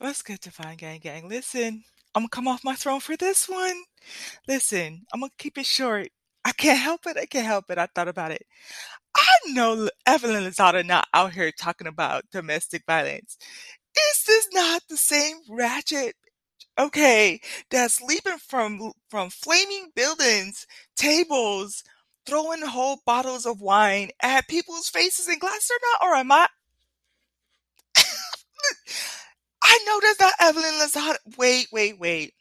What's good, Divine Gang Gang? Listen, I'm gonna come off my throne for this one. Listen, I'm gonna keep it short. I can't help it. I can't help it. I thought about it. I know Evelyn Lozada not out here talking about domestic violence. Is this not the same ratchet? Okay, that's leaping from from flaming buildings, tables, throwing whole bottles of wine at people's faces and glasses or not? Or am I? I know that's not Evelyn Lozada. Wait, wait, wait.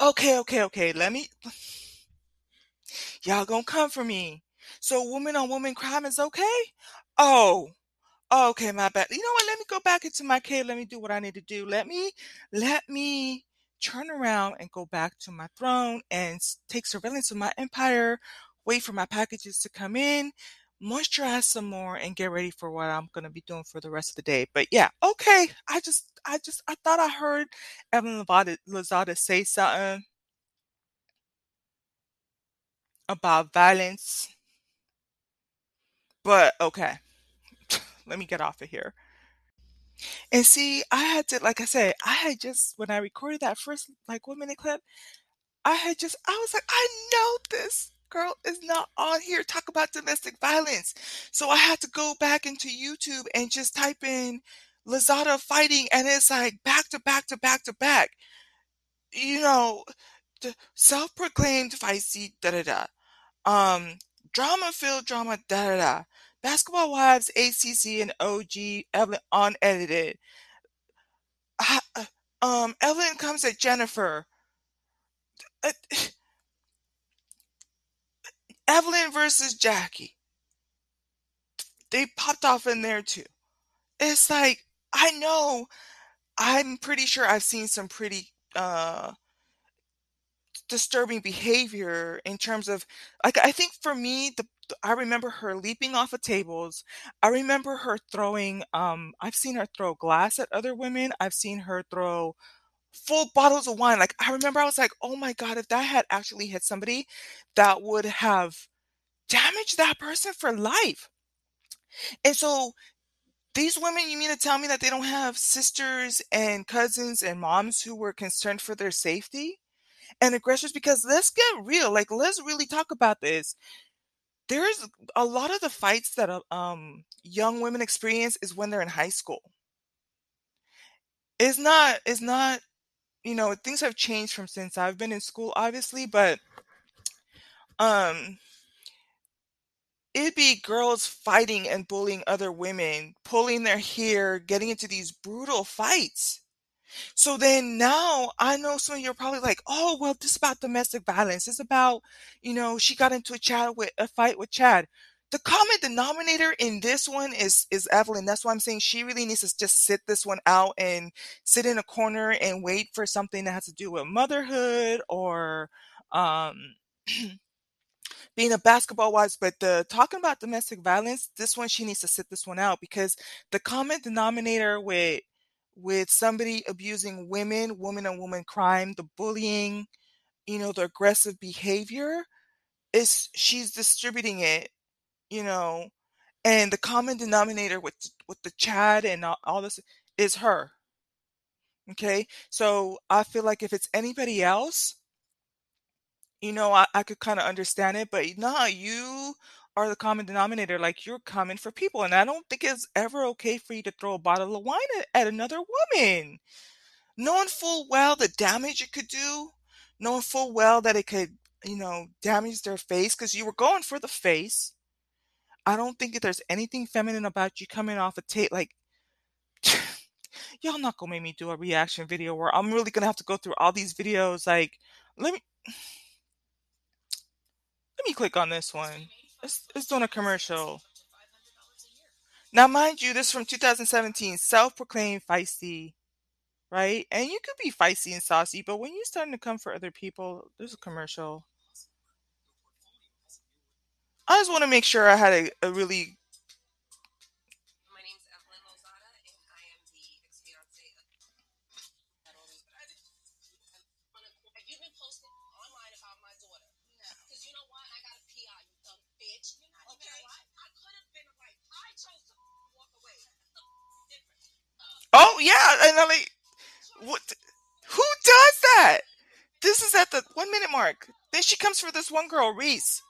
Okay, okay, okay. Let me. Y'all gonna come for me. So woman on woman crime is okay? Oh, okay, my bad. You know what? Let me go back into my cave. Let me do what I need to do. Let me, let me turn around and go back to my throne and take surveillance of my empire. Wait for my packages to come in, moisturize some more, and get ready for what I'm gonna be doing for the rest of the day. But yeah, okay. I just, I just, I thought I heard Lozada, Lozada say something about violence, but okay. Let me get off of here. And see, I had to, like I said, I had just, when I recorded that first, like, one minute clip, I had just, I was like, I know this girl is not on here talk about domestic violence. So I had to go back into YouTube and just type in Lozada fighting, and it's like back to back to back to back. You know, the self-proclaimed feisty da da da. Um, drama-filled drama da da da. Basketball Wives, ACC, and OG Evelyn unedited. Uh, Um, Evelyn comes at Jennifer. Evelyn versus Jackie. They popped off in there too. It's like I know. I'm pretty sure I've seen some pretty uh disturbing behavior in terms of like I think for me the- I remember her leaping off of tables. I remember her throwing um I've seen her throw glass at other women. I've seen her throw full bottles of wine. Like I remember I was like, "Oh my god, if that had actually hit somebody, that would have damaged that person for life." And so these women, you mean to tell me that they don't have sisters and cousins and moms who were concerned for their safety and aggressors? Because let's get real. Like, let's really talk about this. There's a lot of the fights that uh, um, young women experience is when they're in high school. It's not, it's not, you know, things have changed from since I've been in school, obviously, but um, it'd be girls fighting and bullying other women, pulling their hair, getting into these brutal fights. So then now I know some of you are probably like, oh, well, this is about domestic violence. It's about, you know, she got into a chat with a fight with Chad. The common denominator in this one is is Evelyn. That's why I'm saying she really needs to just sit this one out and sit in a corner and wait for something that has to do with motherhood or um being a basketball wife, but the talking about domestic violence, this one she needs to sit this one out because the common denominator with with somebody abusing women, woman on woman crime, the bullying, you know, the aggressive behavior is she's distributing it, you know, and the common denominator with with the Chad and all, all this is her. Okay, so I feel like if it's anybody else, you know, I, I could kind of understand it, but nah, you are the common denominator. Like you're coming for people, and I don't think it's ever okay for you to throw a bottle of wine at, at another woman, knowing full well the damage it could do, knowing full well that it could, you know, damage their face because you were going for the face. I don't think that there's anything feminine about you coming off a tape like. Y'all not gonna make me do a reaction video where I'm really gonna have to go through all these videos. Like, let me Let me click on this one. It's, it's doing a commercial. Now, mind you, this is from 2017, self-proclaimed feisty, right? And you could be feisty and saucy, but when you're starting to come for other people, there's a commercial. I just want to make sure I had a, a really. My name's Evelyn Lozada, and I am the ex-fiance of You've been posting online about my daughter. Because you know what? I got a PI, you dumb bitch. Okay? I could have been right. I chose to walk away. Uh, oh yeah, and I'm like, what? Who does that? This is at the one minute mark. Then she comes for this one girl, Reese.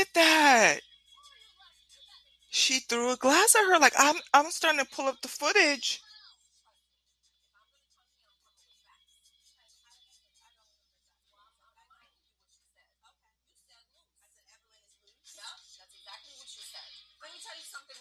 At that. She threw a glass at her. Like I'm I'm starting to pull up the footage. Let me tell you something.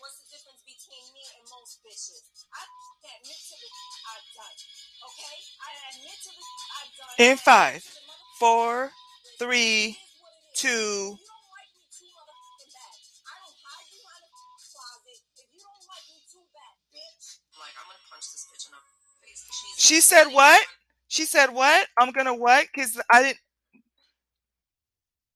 She said what? She said what? I'm gonna what? Because I didn't.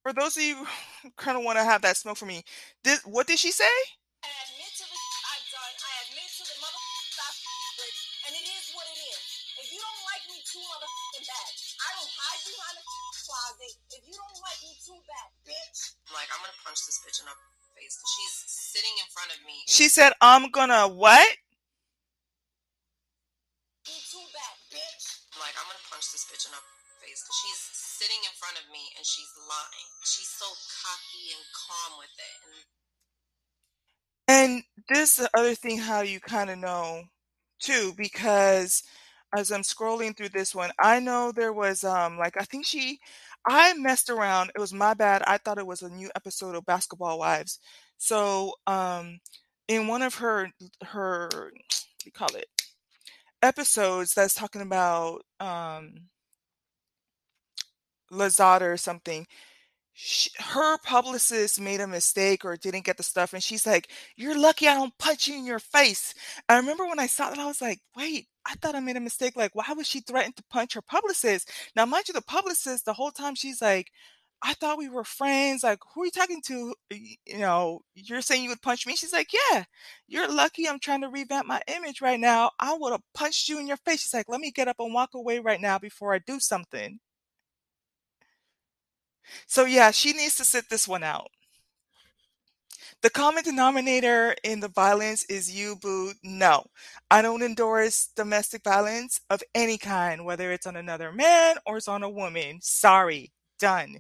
For those of you who kind of want to have that smoke for me, this, what did she say? I admit to the I've done. I admit to the motherfuckers I've with, and it is what it is. If you don't like me too motherfucking bad, I don't hide behind a closet. If you don't like me too bad, bitch. Like I'm gonna punch this bitch in her face. She's sitting in front of me. She said, I'm gonna what? She's sitting in front of me and she's lying. She's so cocky and calm with it. And And this the other thing how you kind of know too, because as I'm scrolling through this one, I know there was um like I think she I messed around. It was my bad. I thought it was a new episode of Basketball Wives. So um in one of her her what do you call it episodes that's talking about um Lozada or something. Sh her publicist made a mistake or didn't get the stuff, and she's like, "You're lucky I don't punch you in your face." I remember when I saw that, I was like, "Wait, I thought I made a mistake. Like, why would she threaten to punch her publicist?" Now, mind you, the publicist, the whole time she's like, "I thought we were friends. Like, who are you talking to? You know, you're saying you would punch me?" She's like, "Yeah, you're lucky I'm trying to revamp my image right now. I would have punched you in your face." She's like, "Let me get up and walk away right now before I do something." So yeah, she needs to sit this one out. The common denominator in the violence is you, boo. No, I don't endorse domestic violence of any kind, whether it's on another man or it's on a woman. Sorry, done.